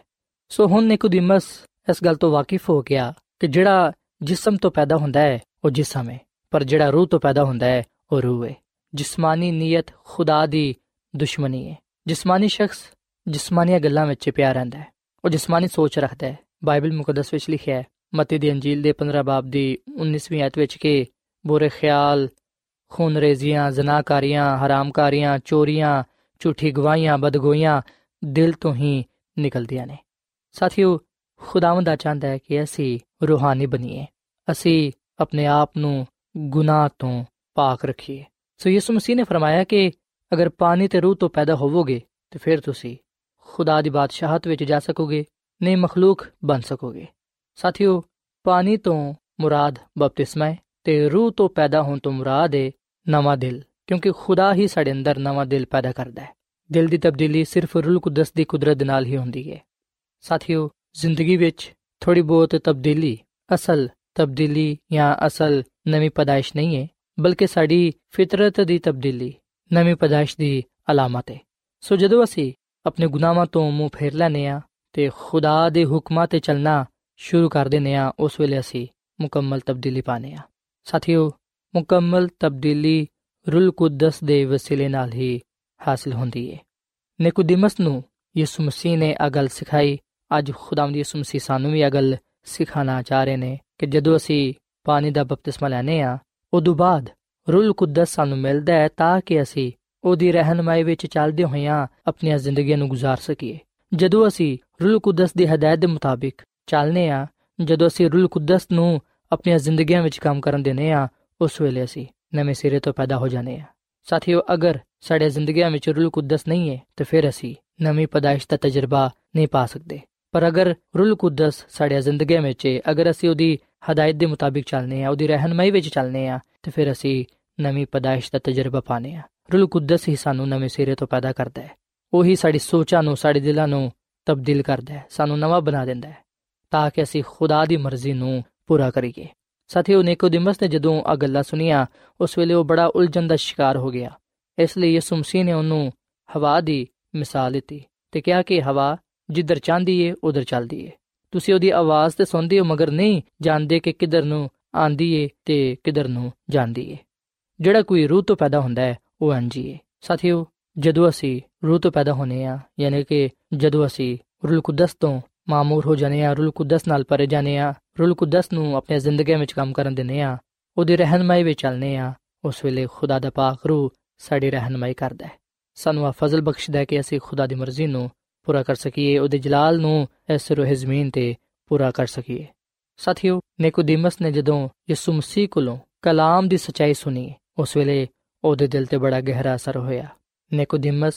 ਸੋ ਹੁਣ ਨਿਕੋਦੀਮਸ ਇਸ ਗੱਲ ਤੋਂ ਵਾਕਿਫ ਹੋ ਗਿਆ ਕਿ ਜਿਹੜਾ ਜਿਸਮ ਤੋਂ ਪੈਦਾ ਹੁੰਦਾ ਹੈ ਉਹ ਜਿਸਮ ਹੈ ਪਰ ਜਿਹੜਾ ਰੂਹ ਤੋਂ ਪੈਦਾ ਹੁੰਦਾ ਹੈ ਉਹ ਰੂਹ ਹੈ ਜਿਸਮਾਨੀ ਨੀਅਤ ਖੁਦਾ ਦੀ ਦੁਸ਼ਮਣੀ ਹੈ ਜਿਸਮਾਨੀ ਸ਼ਖਸ ਜਿਸਮਾਨੀਆਂ ਗੱਲਾਂ ਵਿੱਚ ਪਿਆ ਰਹਿੰਦਾ ਹੈ। ਉਹ ਜਿਸਮਾਨੀ ਸੋਚ ਰੱਖਦਾ ਹੈ। ਬਾਈਬਲ ਮੁਕੱਦਸ ਵਿੱਚ ਲਿਖਿਆ ਹੈ, ਮਤੀ ਦੀ ਅੰਜੀਲ ਦੇ 15 ਬਾਬ ਦੀ 19ਵੀਂ ਆਇਤ ਵਿੱਚ ਕਿ ਬੁਰੇ ਖਿਆਲ ਖੂਨਰੇਜ਼ੀਆਂ ਜ਼ਨਾਕਾਰੀਆਂ ਹਰਾਮਕਾਰੀਆਂ, ਚੋਰੀਆਂ, ਝੂਠੀ ਗਵਾਹੀਆਂ ਬਦਗੋਈਆਂ ਦਿਲ ਤੋਂ ਹੀ ਨਿਕਲਦੀਆਂ ਨੇ। ਸਾਥੀਓ, ਖੁਦਾਵੰਦ ਦਾ ਚਾਹੁੰਦਾ ਹੈ ਕਿ ਅਸੀਂ ਰੂਹਾਨੀ ਬਣੀਏ। ਅਸੀਂ ਆਪਣੇ ਆਪ ਨੂੰ ਗੁਨਾਹ ਤੋਂ ਪਾਕ ਰੱਖੀਏ। ਸੋ ਯਿਸੂ ਮਸੀਹ ਨੇ ਫਰਮਾਇਆ ਕਿ ਅਗਰ ਪਾਣੀ ਤੇ ਰੂਹ ਤੋਂ ਪੈਦਾ ਹੋਵੋਗੇ, ਤੇ ਫਿਰ ਤੁਸੀਂ ਖੁਦਾ ਦੀ ਬਾਦਸ਼ਾਹਤ ਵਿੱਚ ਜਾ ਸਕੋਗੇ ਨੇ ਮਖਲੂਕ ਬਣ ਸਕੋਗੇ। ਸਾਥੀਓ, ਪਾਣੀ ਤੋਂ ਮੁਰਾਦ ਬਪਤਿਸਮਾ ਹੈ ਤੇ ਰੂਹ ਤੋਂ ਪੈਦਾ ਹੋਣ ਤੋਂ ਮੁਰਾਦ ਹੈ ਨਵਾਂ ਦਿਲ, ਕਿਉਂਕਿ ਖੁਦਾ ਹੀ ਸਾਡੇ ਅੰਦਰ ਨਵਾਂ ਦਿਲ ਪੈਦਾ ਕਰਦਾ ਹੈ। ਦਿਲ ਦੀ ਤਬਦੀਲੀ ਸਿਰਫ ਰੂਲ ਕੁਦਸ ਦੀ ਕੁਦਰਤ ਨਾਲ ਹੀ ਹੁੰਦੀ ਹੈ। ਸਾਥੀਓ, ਜ਼ਿੰਦਗੀ ਵਿੱਚ ਥੋੜੀ ਬਹੁਤ ਤਬਦੀਲੀ ਅਸਲ ਤਬਦੀਲੀ ਜਾਂ ਅਸਲ ਨਵੀਂ ਪਦਾਇਸ਼ ਨਹੀਂ ਹੈ, ਬਲਕਿ ਸਾਡੀ ਫਿਤਰਤ ਦੀ ਤਬਦੀਲੀ ਨਵੀਂ ਪਦਾਇਸ਼ ਦੀ ਅਲਾਮਤ ਹੈ। ਸੋ ਜਦੋਂ ਅਸੀਂ ਆਪਣੇ ਗੁਨਾਹਾਂ ਤੋਂ ਮੂੰਹ ਫੇਰ ਲੈਨੇ ਆ ਤੇ ਖੁਦਾ ਦੇ ਹੁਕਮਾਂ ਤੇ ਚੱਲਣਾ ਸ਼ੁਰੂ ਕਰ ਦਿੰਨੇ ਆ ਉਸ ਵੇਲੇ ਅਸੀਂ ਮੁਕੰਮਲ ਤਬਦੀਲੀ ਪਾਣੇ ਆ ਸਾਥੀਓ, ਮੁਕੰਮਲ ਤਬਦੀਲੀ ਰੂਲ ਕੁਦਸ ਦੇ ਵਸੀਲੇ ਨਾਲ ਹੀ ਹਾਸਲ ਹੁੰਦੀ ਹੈ ਨਿਕੋਦੀਮਸ ਨੂੰ ਯਿਸੂ ਮਸੀਹ ਨੇ ਇਹ ਗੱਲ ਸਿਖਾਈ। ਅੱਜ ਖੁਦਾਵੰਦ ਯਿਸੂ ਮਸੀਹ ਸਾਨੂੰ ਵੀ ਇਹ ਗੱਲ ਸਿਖਾਣਾ ਚਾਹ ਰਹੇ ਨੇ ਕਿ ਜਦੋਂ ਅਸੀਂ ਪਾਣੀ ਦਾ ਬਪਤਿਸਮਾ ਲੈਨੇ ਆ ਉਦੋਂ ਬਾਅਦ ਰੂਲ ਕੁਦਸ ਸਾਨੂੰ ਮਿਲਦਾ ਹੈ ਤਾਂ ਕਿ ਅਸੀਂ ਉਹਦੀ ਰਹਿਨਮਾਈ ਵਿੱਚ ਚੱਲਦੇ ਹੋਇਆਂ ਆਪਣੀਆਂ ਜ਼ਿੰਦਗੀਆਂ ਨੂੰ گزار ਸਕੀਏ ਜਦੋਂ ਅਸੀਂ ਰੂਲ ਕੁਦਸ ਦੀ ਹਦਾਇਤ ਦੇ ਮੁਤਾਬਿਕ ਚੱਲਨੇ ਆ ਜਦੋਂ ਅਸੀਂ ਰੂਲ ਕੁਦਸ ਨੂੰ ਆਪਣੀਆਂ ਜ਼ਿੰਦਗੀਆਂ ਵਿੱਚ ਕੰਮ ਕਰਨ ਦੇਨੇ ਆ ਉਸ ਵੇਲੇ ਅਸੀਂ ਨਵੇਂ ਸਿਰੇ ਤੋਂ ਪੈਦਾ ਹੋ ਜਾਂਦੇ ਆ ਸਾਥੀਓ ਅਗਰ ਸਾਡੇ ਜ਼ਿੰਦਗੀਆਂ ਵਿੱਚ ਰੂਲ ਕੁਦਸ ਨਹੀਂ ਹੈ ਤਾਂ ਫਿਰ ਅਸੀਂ ਨਵੀਂ ਪਦਾਇਸ਼ ਦਾ ਤਜਰਬਾ ਨਹੀਂ ਪਾ ਸਕਦੇ ਪਰ ਅਗਰ ਰੂਲ ਕੁਦਸ ਸਾਡੇ ਜ਼ਿੰਦਗੀਆਂ ਵਿੱਚ ਹੈ ਅਗਰ ਅਸੀਂ ਉਹਦੀ ਹਦਾਇਤ ਦੇ ਮੁਤਾਬਿਕ ਚੱਲਨੇ ਆ ਉਹਦੀ ਰਹਿਨਮਾਈ ਵਿੱਚ ਚੱਲਨੇ ਆ ਤਾਂ ਫਿਰ ਅਸੀਂ ਨਵੀਂ ਪਦਾਇਸ਼ ਦਾ ਤਜਰਬਾ ਪਾਣੇ ਆ ਰੂਲ ਕੁਦਸ ਹੀ ਸਾਨੂੰ ਨਵੇਂ ਸਿਰੇ ਤੋਂ ਪੈਦਾ ਕਰਦਾ ਹੈ। ਉਹੀ ਸਾਡੀ ਸੋਚਾਂ ਨੂੰ, ਸਾਡੇ ਦਿਲਾਂ ਨੂੰ ਤਬਦੀਲ ਕਰਦਾ ਹੈ। ਸਾਨੂੰ ਨਵਾਂ ਬਣਾ ਦਿੰਦਾ ਹੈ, ਤਾਂ ਕਿ ਅਸੀਂ ਖੁਦਾ ਦੀ ਮਰਜ਼ੀ ਨੂੰ ਪੂਰਾ ਕਰੀਏ। ਸਾਥੀਓ, ਨਿਕੋਦੀਮਸ ਨੇ ਜਦੋਂ ਆ ਗੱਲਾਂ ਸੁਣੀਆਂ, ਉਸ ਵੇਲੇ ਉਹ ਬੜਾ ਉਲਝਣ ਦਾ ਸ਼ਿਕਾਰ ਹੋ ਗਿਆ। ਇਸ ਲਈ ਯਿਸੂ ਮਸੀਹ ਨੇ ਉਹਨੂੰ ਹਵਾ ਦੀ ਮਿਸਾਲ ਦਿੱਤੀ ਤੇ ਕਿਹਾ ਕਿ ਹਵਾ ਜਿੱਧਰ ਚਾਹੁੰਦੀ ਏ, ਉਧਰ ਚੱਲਦੀ ਏ। ਤੁਸੀਂ ਉਹਦੀ ਆਵਾਜ਼ ਤੇ ਸੁਣਦੇ ਹੋ, ਮਗਰ ਨਹੀਂ ਜਾਣਦੇ ਕਿ ਕਿੱਧਰ ਨੂੰ ਆਂਦੀ ਏ ਤੇ ਕਿੱਧਰ ਨੂੰ ਜਾਂਦੀ ਏ। ਜਿਹੜਾ ਕੋਈ ਰੂਹ ਤੋਂ ਪੈਦਾ ਹੁੰਦਾ ਹੈ, ਉਹ ਅੰਜੀ ਏ ਸਾਥੀਓ, ਜਦੋਂ ਅਸੀਂ ਰੂਹ ਤੋਂ ਪੈਦਾ ਹੋਨੇ ਆ ਯਾਨੀ ਕਿ ਜਦੋਂ ਅਸੀਂ ਰੂਲ ਕੁਦਸ ਤੋਂ ਮਾਮੂਰ ਹੋ ਜਾਣੇ ਆ ਰੂਲ ਕੁਦਸ ਨਾਲ ਪਰੇ ਜਾਣੇ ਆ ਰੂਲ ਕੁਦਸ ਨੂੰ ਆਪਣੀ ਜ਼ਿੰਦਗੀ ਵਿੱਚ ਕੰਮ ਕਰਨ ਦਿੰਨੇ ਆ ਉਹਦੀ ਰਹਿਨਮਾਈ ਵਿੱਚ ਚੱਲਨੇ ਆ ਉਸ ਵੇਲੇ ਖੁਦਾ ਦਾ ਪਾਕ ਰੂਹ ਸਾਡੀ ਰਹਿਨਮਾਈ ਕਰਦਾ ਹੈ। ਸਾਨੂੰ ਆ ਫਜ਼ਲ ਬਖਸ਼ਦਾ ਹੈ ਕਿ ਅਸੀਂ ਖੁਦਾ ਦੀ ਮਰਜ਼ੀ ਨੂੰ ਪੂਰਾ ਕਰ ਸਕੀਏ, ਉਹਦੇ ਜਲਾਲ ਨੂੰ ਇਸ ਰੋਹ ਜ਼ਮੀਨ ਤੇ ਪੂਰਾ ਕਰ ਸਕੀਏ। ਸਾਥੀਓ, ਨਿਕੋਦੀਮਸ ਨੇ ਜਦੋਂ ਯਿਸੂ ਮਸੀਹ ਕੋਲੋਂ ਕਲਾਮ ਦੀ ਸਚਾਈ ਸੁਣੀ ਉਸ ਵੇਲੇ ਉਹਦੇ ਦਿਲ ਤੇ ਬੜਾ ਗਹਿਰਾ ਅਸਰ ਹੋਇਆ ਨਿਕੋਦੀਮਸ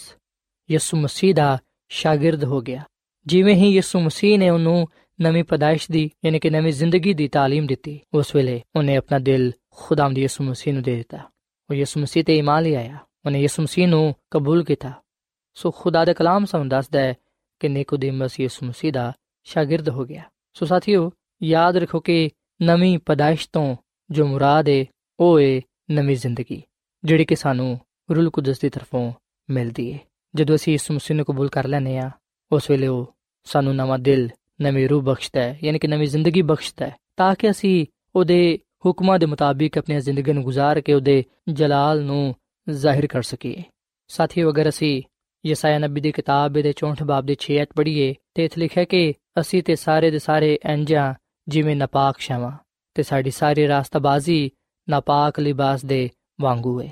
ਯਿਸੂ ਮਸੀਹ ਦਾ ਸ਼ਾਗਿਰਦ ਹੋ ਗਿਆ ਜਿਵੇਂ ਹੀ ਯਿਸੂ ਮਸੀਹ ਨੇ ਉਹਨੂੰ ਨਵੀਂ ਪਦਾਇਸ਼ ਦੀ ਯਾਨੀ ਕਿ ਨਵੀਂ ਜ਼ਿੰਦਗੀ ਦੀ تعلیم ਦਿੱਤੀ ਉਸ ਵੇਲੇ ਉਹਨੇ ਆਪਣਾ ਦਿਲ ਖੁਦਾਵੰਦ ਯਿਸੂ ਮਸੀਹ ਨੂੰ ਦੇ ਦਿੱਤਾ ਉਹ ਯਿਸੂ ਮਸੀਹ ਤੇ ਈਮਾਨ ਲਿਆਇਆ ਉਹਨੇ ਯਿਸੂ ਮਸੀਹ ਨੂੰ ਕਬੂਲ ਕੀਤਾ ਸੋ ਖੁਦਾ ਦਾ ਕਲਾਮ ਸਾਨੂੰ ਦੱਸਦਾ ਹੈ ਕਿ ਨਿਕੋਦੀਮਸ ਯਿਸੂ ਮਸੀਹ ਦਾ ਸ਼ਾਗਿਰਦ ਹੋ ਗਿਆ ਸੋ ਸਾਥੀਓ ਯਾਦ ਰੱਖੋ ਕਿ ਨਵੀਂ ਪਦਾਇਸ਼ ਤੋਂ ਜੋ ਮੁਰਾਦ ਹੈ ਉਹ ਹੈ ਨਵੀਂ ਜ਼ਿੰਦਗੀ ਜਿਹੜੀ ਕਿ ਸਾਨੂੰ ਰੂਲ ਕੁਦਸ ਦੀ ਤਰਫੋਂ ਮਿਲਦੀ ਹੈ ਜਦੋਂ ਅਸੀਂ ਯਿਸੂ ਮਸੀਹ ਨੂੰ ਕਬੂਲ ਕਰ ਲੈਨੇ ਆ ਉਸ ਵੇਲੇ ਉਹ ਸਾਨੂੰ ਨਵਾਂ ਦਿਲ ਨਵੀਂ ਰੂਹ ਬਖਸ਼ਦਾ ਹੈ ਯਾਨੀ ਕਿ ਨਵੀਂ ਜ਼ਿੰਦਗੀ ਬਖਸ਼ਦਾ ਹੈ ਤਾਂ ਕਿ ਅਸੀਂ ਉਹਦੇ ਹੁਕਮਾਂ ਦੇ ਮੁਤਾਬਿਕ ਆਪਣੀ ਜ਼ਿੰਦਗੀ ਨੂੰ گزار ਕੇ ਉਹਦੇ ਜਲਾਲ ਨੂੰ ਜ਼ਾਹਿਰ ਕਰ ਸਕੀਏ ਸਾਥੀਓ ਅਗਰ ਅਸੀਂ ਯਸਾਇਆ ਨਬੀ ਦੀ ਕਿਤਾਬ ਦੇ 64 ਬਾਬ ਦੇ 6 ਅਧ ਪੜ੍ਹੀਏ ਤੇ ਇਥੇ ਲਿਖਿਆ ਕਿ ਅਸੀਂ ਤੇ ਸਾਰੇ ਦੇ ਸਾਰੇ ਇੰਜਾਂ ਜਿਵੇਂ ਨਾਪਾਕ ਸ਼ਾਵਾਂ ਤੇ ਸਾਡੀ ਸਾਰੀ ਰਾਸਤਾਬਾਜ਼ੀ ਨਾਪਾਕ ਲਿਬਾਸ ਦੇ ਵਾਂਗੂ ਹੈ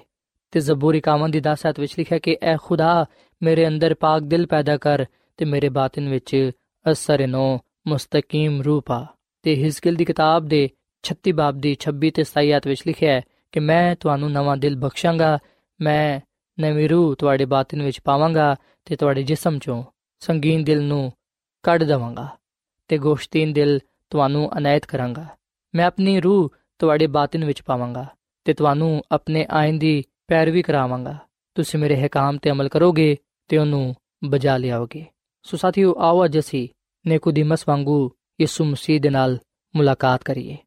ਤੇ ਜ਼ਬੂਰੀ ਕਾਮਨ ਦੀ 10 ਅਧ ਵਿੱਚ ਲਿਖਿਆ ਕਿ, ਐ ਖੁਦਾ, ਮੇਰੇ ਅੰਦਰ ਪਾਕ ਦਿਲ ਪੈਦਾ ਕਰ ਤੇ ਮੇਰੇ ਬਾਤਨ ਵਿੱਚ ਅਸਰ ਨੋ ਮੁਸਤਕੀਮ ਰੂਹ ਪਾ ਤੇ ਹਿਜ਼ਕਿਲ ਦੀ ਕਿਤਾਬ ਦੇ 36 ਬਾਬ ਦੀ 26 ਤੇ 27 ਅਧ ਵਿੱਚ ਲਿਖਿਆ ਹੈ ਕਿ, ਮੈਂ ਤੁਹਾਨੂੰ ਨਵਾਂ ਦਿਲ ਬਖਸ਼ਾਂਗਾ, ਮੈਂ ਨਵੀਂ ਰੂਹ ਤੁਹਾਡੇ ਬਾਤਨ ਵਿੱਚ ਪਾਵਾਂਗਾ ਤੇ ਤੁਹਾਡੇ ਜਿਸਮ ਚੋਂ ਸੰਗੀਨ ਦਿਲ ਨੂੰ ਕੱਢ ਦਵਾਂਗਾ ਤੇ ਗੋਸ਼ਤੀਨ ਦਿਲ ਤੁਹਾਨੂੰ ਅਨਾਇਤ ਕਰਾਂਗਾ। ਮੈਂ ਆਪਣੀ ਰੂਹ ਤੁਹਾਡੇ ਬਾਤਨ ਵਿੱਚ ਪਾਵਾਂਗਾ ਤੇ ਤੁਹਾਨੂੰ ਆਪਣੇ ਆਇਨ ਦੀ ਪੈਰਵੀ ਕਰਾਵਾਂਗਾ ਤੁਸੀਂ ਮੇਰੇ ਹਕਾਮ ਤੇ ਅਮਲ ਕਰੋਗੇ ਤੇ ਉਹਨੂੰ ਬਜਾ ਲਿਆਓਗੇ ਸੋ ਸਾਥੀਓ ਆਓ ਅੱਜ ਅਸੀਂ ਨਿਕੋਦੀਮਸ ਵਾਂਗੂ ਯਿਸੂ ਮਸੀਹ ਦੇ ਨਾਲ ਮੁਲਾਕਾਤ ਕਰੀਏ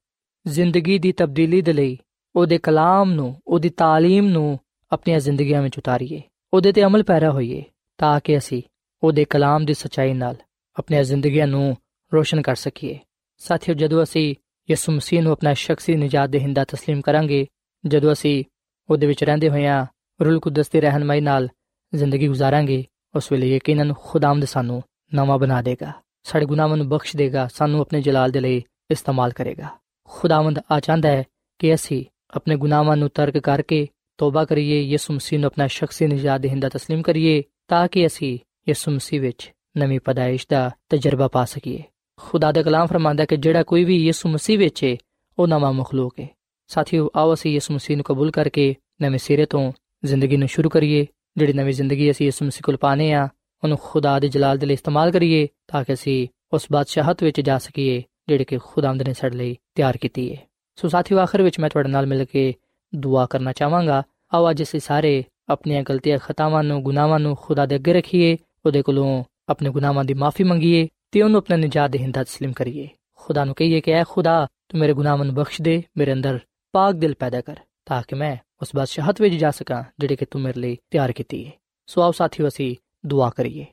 ਜ਼ਿੰਦਗੀ ਦੀ ਤਬਦੀਲੀ ਦੇ ਲਈ ਉਹਦੇ ਕਲਾਮ ਨੂੰ ਉਹਦੀ تعلیم ਨੂੰ ਆਪਣੀਆਂ ਜ਼ਿੰਦਗੀਆਂ ਵਿੱਚ ਉਤਾਰੀਏ ਉਹਦੇ ਤੇ ਅਮਲ ਪੈਰਾ ਹੋਈਏ ਤਾਂ ਕਿ ਅਸੀਂ ਉਹਦੇ ਕਲਾਮ ਦੀ ਸਚਾਈ ਨਾਲ ਆਪਣੀਆਂ ਜ਼ਿੰਦਗੀਆਂ ਨੂੰ ਰੋਸ਼ਨ ਕਰ ਸਕੀਏ ਸਾਥੀਓ ਜਦੋਂ ਅਸੀਂ ਯਿਸੂ ਮਸੀਹ ਨੂੰ ਆਪਣਾ ਸ਼ਖਸੀ ਨਜਾਤ ਦੇਹਿੰਦਾ تسلیم ਕਰਾਂਗੇ ਜਦੋਂ ਅਸੀਂ ਉਹਦੇ ਵਿੱਚ ਰਹਿੰਦੇ ਹੋਇਆਂ ਰੂਲ ਕੁਦਸ ਦੀ ਰਹਿਨਮਾਈ ਨਾਲ ਜ਼ਿੰਦਗੀ ਗੁਜ਼ਾਰਾਂਗੇ ਉਸ ਵੇਲੇ ਯਕੀਨਨ ਖੁਦਾਵੰਦ ਸਾਨੂੰ ਨਵਾਂ ਬਣਾ ਦੇਗਾ ਸਾਡੇ ਗੁਨਾਹਾਂ ਨੂੰ ਬਖਸ਼ ਦੇਗਾ ਸਾਨੂੰ ਆਪਣੇ ਜਲਾਲ ਦੇ ਲਈ ਇਸਤੇਮਾਲ ਕਰੇਗਾ ਖੁਦਾਵੰਦ ਆ ਚਾਹੁੰਦਾ ਹੈ ਕਿ ਅਸੀਂ ਆਪਣੇ ਗੁਨਾਹਾਂ ਨੂੰ ਤਰਕ ਕਰਕੇ ਤੋਬਾ ਕਰੀਏ ਯਿਸੂ ਮਸੀਹ ਨੂੰ ਆਪਣਾ ਸ਼ਖਸੀ ਨਜਾਤ ਦੇਹਿੰਦਾ تسلیم ਕਰੀਏ ਤਾਂ ਕਿ ਅਸੀਂ ਯਿਸੂ ਮਸੀਹ ਵਿੱਚ ਨਵੀਂ ਪਦਾਇਸ਼ ਦਾ ਤਜਰਬਾ ਪਾ ਸਕੀਏ ਖੁਦਾ ਦਾ ਕਲਾਮ ਫਰਮਾਂਦਾ ਕਿ ਜਿਹੜਾ ਕੋਈ ਵੀ ਯਿਸੂ ਮਸੀਹ ਵਿੱਚ ਹੈ ਉਹ ਨਵਾਂ ਮਖਲੂਕ ਹੈ ਸਾਥੀਓ, ਆਓ ਅਸੀਂ ਇਸ ਮਸੀਹ ਨੂੰ ਕਬੂਲ ਕਰਕੇ ਨਵੇਂ ਸਿਰੇ ਤੋਂ ਜ਼ਿੰਦਗੀ ਨੂੰ ਸ਼ੁਰੂ ਕਰੀਏ। ਜਿਹੜੀ ਨਵੀਂ ਜ਼ਿੰਦਗੀ ਅਸੀਂ ਇਸ ਮਸੀਹ ਕੋਲ ਪਾਣੇ ਆ ਉਹਨੂੰ ਖੁਦਾ ਦੇ ਜਲਾਲ ਦੇ ਲਈ ਇਸਤੇਮਾਲ ਕਰੀਏ ਤਾਂ ਕਿ ਅਸੀਂ ਉਸ ਬਾਦਸ਼ਾਹਤ ਵਿੱਚ ਜਾ ਸਕੀਏ, ਜਿਹੜੀ ਕਿ ਖੁਦਾਵੰਦ ਨੇ ਸਾਡੇ ਲਈ ਤਿਆਰ ਕੀਤੀ ਹੈ ਸੋ ਸਾਥੀਓ, ਆਖਰ ਵਿੱਚ ਮੈਂ ਤੁਹਾਡੇ ਨਾਲ ਮਿਲ ਕੇ ਦੁਆ ਕਰਨਾ ਚਾਹਾਂਗਾ। ਆਓ ਅੱਜ ਅਸੀਂ ਸਾਰੇ ਆਪਣੀਆਂ ਗਲਤੀਆਂ, ਖਤਾਵਾਂ ਨੂੰ, ਗੁਨਾਹਾਂ ਨੂੰ ਖੁਦਾ ਦੇ ਅੱਗੇ ਰੱਖੀਏ, ਉਹਦੇ ਕੋਲੋਂ ਆਪਣੇ ਗੁਨਾਹਾਂ ਦੀ ਮਾਫੀ ਮੰਗੀਏ। ਤੇ ਉਹਨੂੰ ਆਪਣਾ ਨਿਜਾਤ ਦੇਹਿੰਦਾ تسلیم ਕਰੀਏ ਖੁਦਾ ਨੂੰ ਕਹੀਏ ਕਿ ਐ ਖੁਦਾ ਤੂੰ ਮੇਰੇ ਗੁਨਾਹਾਂ ਨੂੰ ਬਖਸ਼ ਦੇ ਮੇਰੇ ਅੰਦਰ ਪਾਕ ਦਿਲ ਪੈਦਾ ਕਰ ਤਾਂ ਕਿ ਮੈਂ ਉਸ ਬਾਦਸ਼ਾਹਤ ਵਿੱਚ ਜਾ ਸਕਾਂ ਜਿਹੜੀ ਕਿ ਤੂੰ ਮੇਰੇ ਲਈ ਤਿਆਰ ਕੀਤੀ ਹੈ ਸੋ ਆਓ ਸਾਥੀਓ ਅਸੀਂ ਦੁਆ ਕਰੀਏ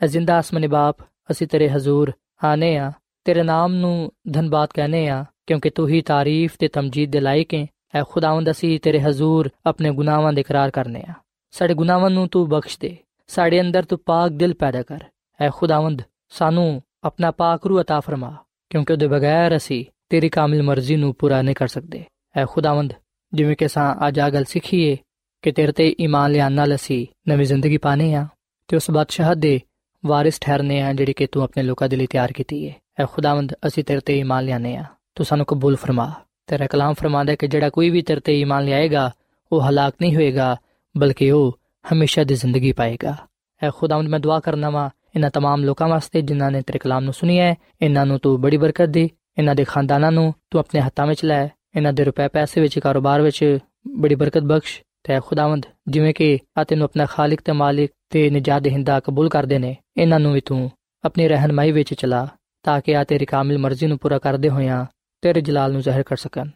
ਐ ਜ਼ਿੰਦਾ ਅਸਮਾਨੀ ਬਾਪ ਅਸੀਂ ਤੇਰੇ ਹਜ਼ੂਰ ਆਨੇ ਆ ਤੇਰੇ ਨਾਮ ਨੂੰ ਧੰਨਵਾਦ ਕਹਨੇ ਆ ਕਿਉਂਕਿ ਤੂੰ ਹੀ ਤਾਰੀਫ ਤੇ ਤਮਜੀਦ ਦੇ ਲਾਇਕ ਹੈ ਐ ਖੁਦਾਵੰਦ ਅਸੀਂ ਤੇਰੇ ਹਜ਼ੂਰ ਆਪਣੇ ਗੁਨਾਹਾਂ ਦੇ ਇਕਰਾਰ ਕਰਨੇ ਆ ਸਾਡੇ ਗੁਨਾਹਾਂ ਨੂੰ ਤੂੰ ਬਖਸ਼ ਦੇ ਸਾਡੇ ਅੰਦਰ ਤੂੰ ਪਾਕ ਦਿਲ ਪੈਦਾ ਕਰ ਐ ਖੁਦਾਵੰਦ ਸਾਨੂੰ ਆਪਣਾ ਪਾਕ ਰੂ عطا ਫਰਮਾ ਕਿਉਂਕਿ ਉਹਦੇ ਬਗੈਰ ਅਸੀਂ ਤੇਰੀ ਕਾਮਿਲ ਮਰਜ਼ੀ ਨੂੰ ਪੂਰਾ ਨਹੀਂ ਕਰ ਸਕਦੇ ਐ ਖੁਦਾਵੰਦ ਜਿਵੇਂ ਕਿ ਸਾਂ ਅੱਜ ਆ ਗੱਲ ਸਿੱਖੀਏ ਕਿ ਤੇਰੇ ਤੇ ਈਮਾਨ ਲਿਆਉਣ ਨਾਲ ਅਸੀਂ ਨਵੀਂ ਜ਼ਿੰਦਗੀ ਪਾਣੇ ਆ ਤੇ ਉਸ ਬਾਦਸ਼ਾਹ ਦੇ ਵਾਰਿਸ ਠਹਿਰਨੇ ਆ ਜਿਹੜੀ ਕਿ ਤੂੰ ਆਪਣੇ ਲੋਕਾਂ ਦੇ ਲਈ ਤਿਆਰ ਕੀਤੀ ਹੈ ਐ ਖੁਦਾਵੰਦ ਅਸੀਂ ਤੇਰੇ ਤੇ ਈਮਾਨ ਲਿਆਨੇ ਆ ਤੂੰ ਸਾਨੂੰ ਕਬੂਲ ਫਰਮਾ ਤੇਰਾ ਕਲਾਮ ਫਰਮਾਦਾ ਕਿ ਜਿਹੜਾ ਕੋਈ ਵੀ ਤੇਰੇ ਤੇ ਈਮਾਨ ਲਿਆਏਗਾ ਉਹ ਹਲਾਕ ਨਹੀਂ ਹੋਏਗਾ ਬਲਕਿ ਉਹ ਹਮੇਸ਼ਾ ਦੀ ਜ਼ਿੰਦਗੀ ਪਾਏਗਾ ਐ ਖੁਦਾਵੰਦ ਮੈਂ ਦੁਆ ਕਰਨਾ ਵਾ ਇਹਨਾਂ तमाम ਲੋਕਾਂ ਵਾਸਤੇ ਜਿਨ੍ਹਾਂ ਨੇ ਤੇਰੇ ਕਲਾਮ ਨੂੰ ਸੁਣਿਆ ਹੈ ਇਹਨਾਂ ਨੂੰ ਤੂੰ ਬੜੀ ਬਰਕਤ ਦੇ ਇਹਨਾਂ ਦੇ ਖਾਨਦਾਨਾਂ ਨੂੰ ਤੂੰ ਆਪਣੇ ਹੱਥਾਂ ਵਿੱਚ ਲੈ ਇਹਨਾਂ ਦੇ ਰੁਪਏ ਪੈਸੇ ਵਿੱਚ ਕਾਰੋਬਾਰ ਵਿੱਚ ਬੜੀ ਬਰਕਤ ਬਖਸ਼ ਤੇ ਖੁਦਾਵੰਦ ਜਿਵੇਂ ਕਿ ਆ ਤੈਨੂੰ ਆਪਣਾ ਖਾਲਕ ਤੇ ਮਾਲਿਕ ਤੇ ਨਜਾਤ ਦੇਹਿੰਦਾ ਕਬੂਲ ਕਰਦੇ ਨੇ ਇਹਨਾਂ ਨੂੰ ਵੀ ਤੂੰ ਆਪਣੀ ਰਹਿਨਮਾਈ ਵਿੱਚ ਚਲਾ ਤਾਂ ਕਿ ਆ ਤੇਰੀ ਕਾਮਿਲ ਮਰਜ਼ੀ ਨੂੰ ਪੂਰਾ ਕਰਦੇ ਹੋਇਆਂ ਤੇਰੇ ਜਲਾਲ ਨੂੰ ਜ਼ਾਹਿਰ ਕਰ ਸਕਣ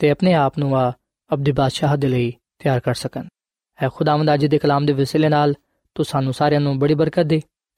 ਤੇ ਆਪਣੇ ਆਪ ਨੂੰ ਆ ਅਬਦੀ ਬਾਦਸ਼ਾਹ ਦੇ ਲਈ ਤਿਆਰ ਕਰ ਸਕਣ ਐ ਖੁਦਾਵੰਦ ਅੱਜ ਦੇ ਕਲਾਮ ਦੇ ਵਸਿਲੇ ਨਾਲ ਤੂੰ ਸਾਨੂੰ ਸਾਰਿਆਂ ਨੂੰ ਬੜੀ ਬਰਕਤ ਦੇ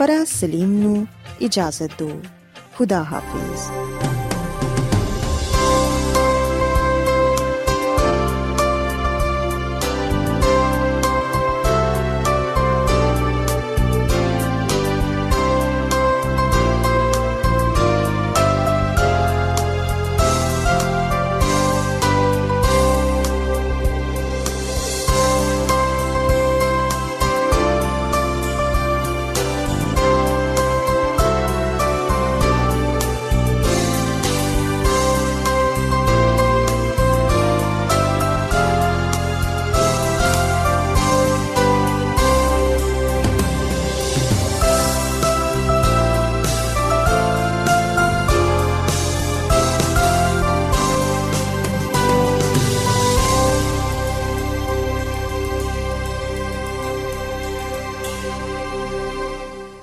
ਫਰਾਜ਼ ਸਲੀਮ ਨੂੰ ਇਜਾਜ਼ਤ ਦਿਓ। ਖੁਦਾ ਹਾਫਿਜ਼।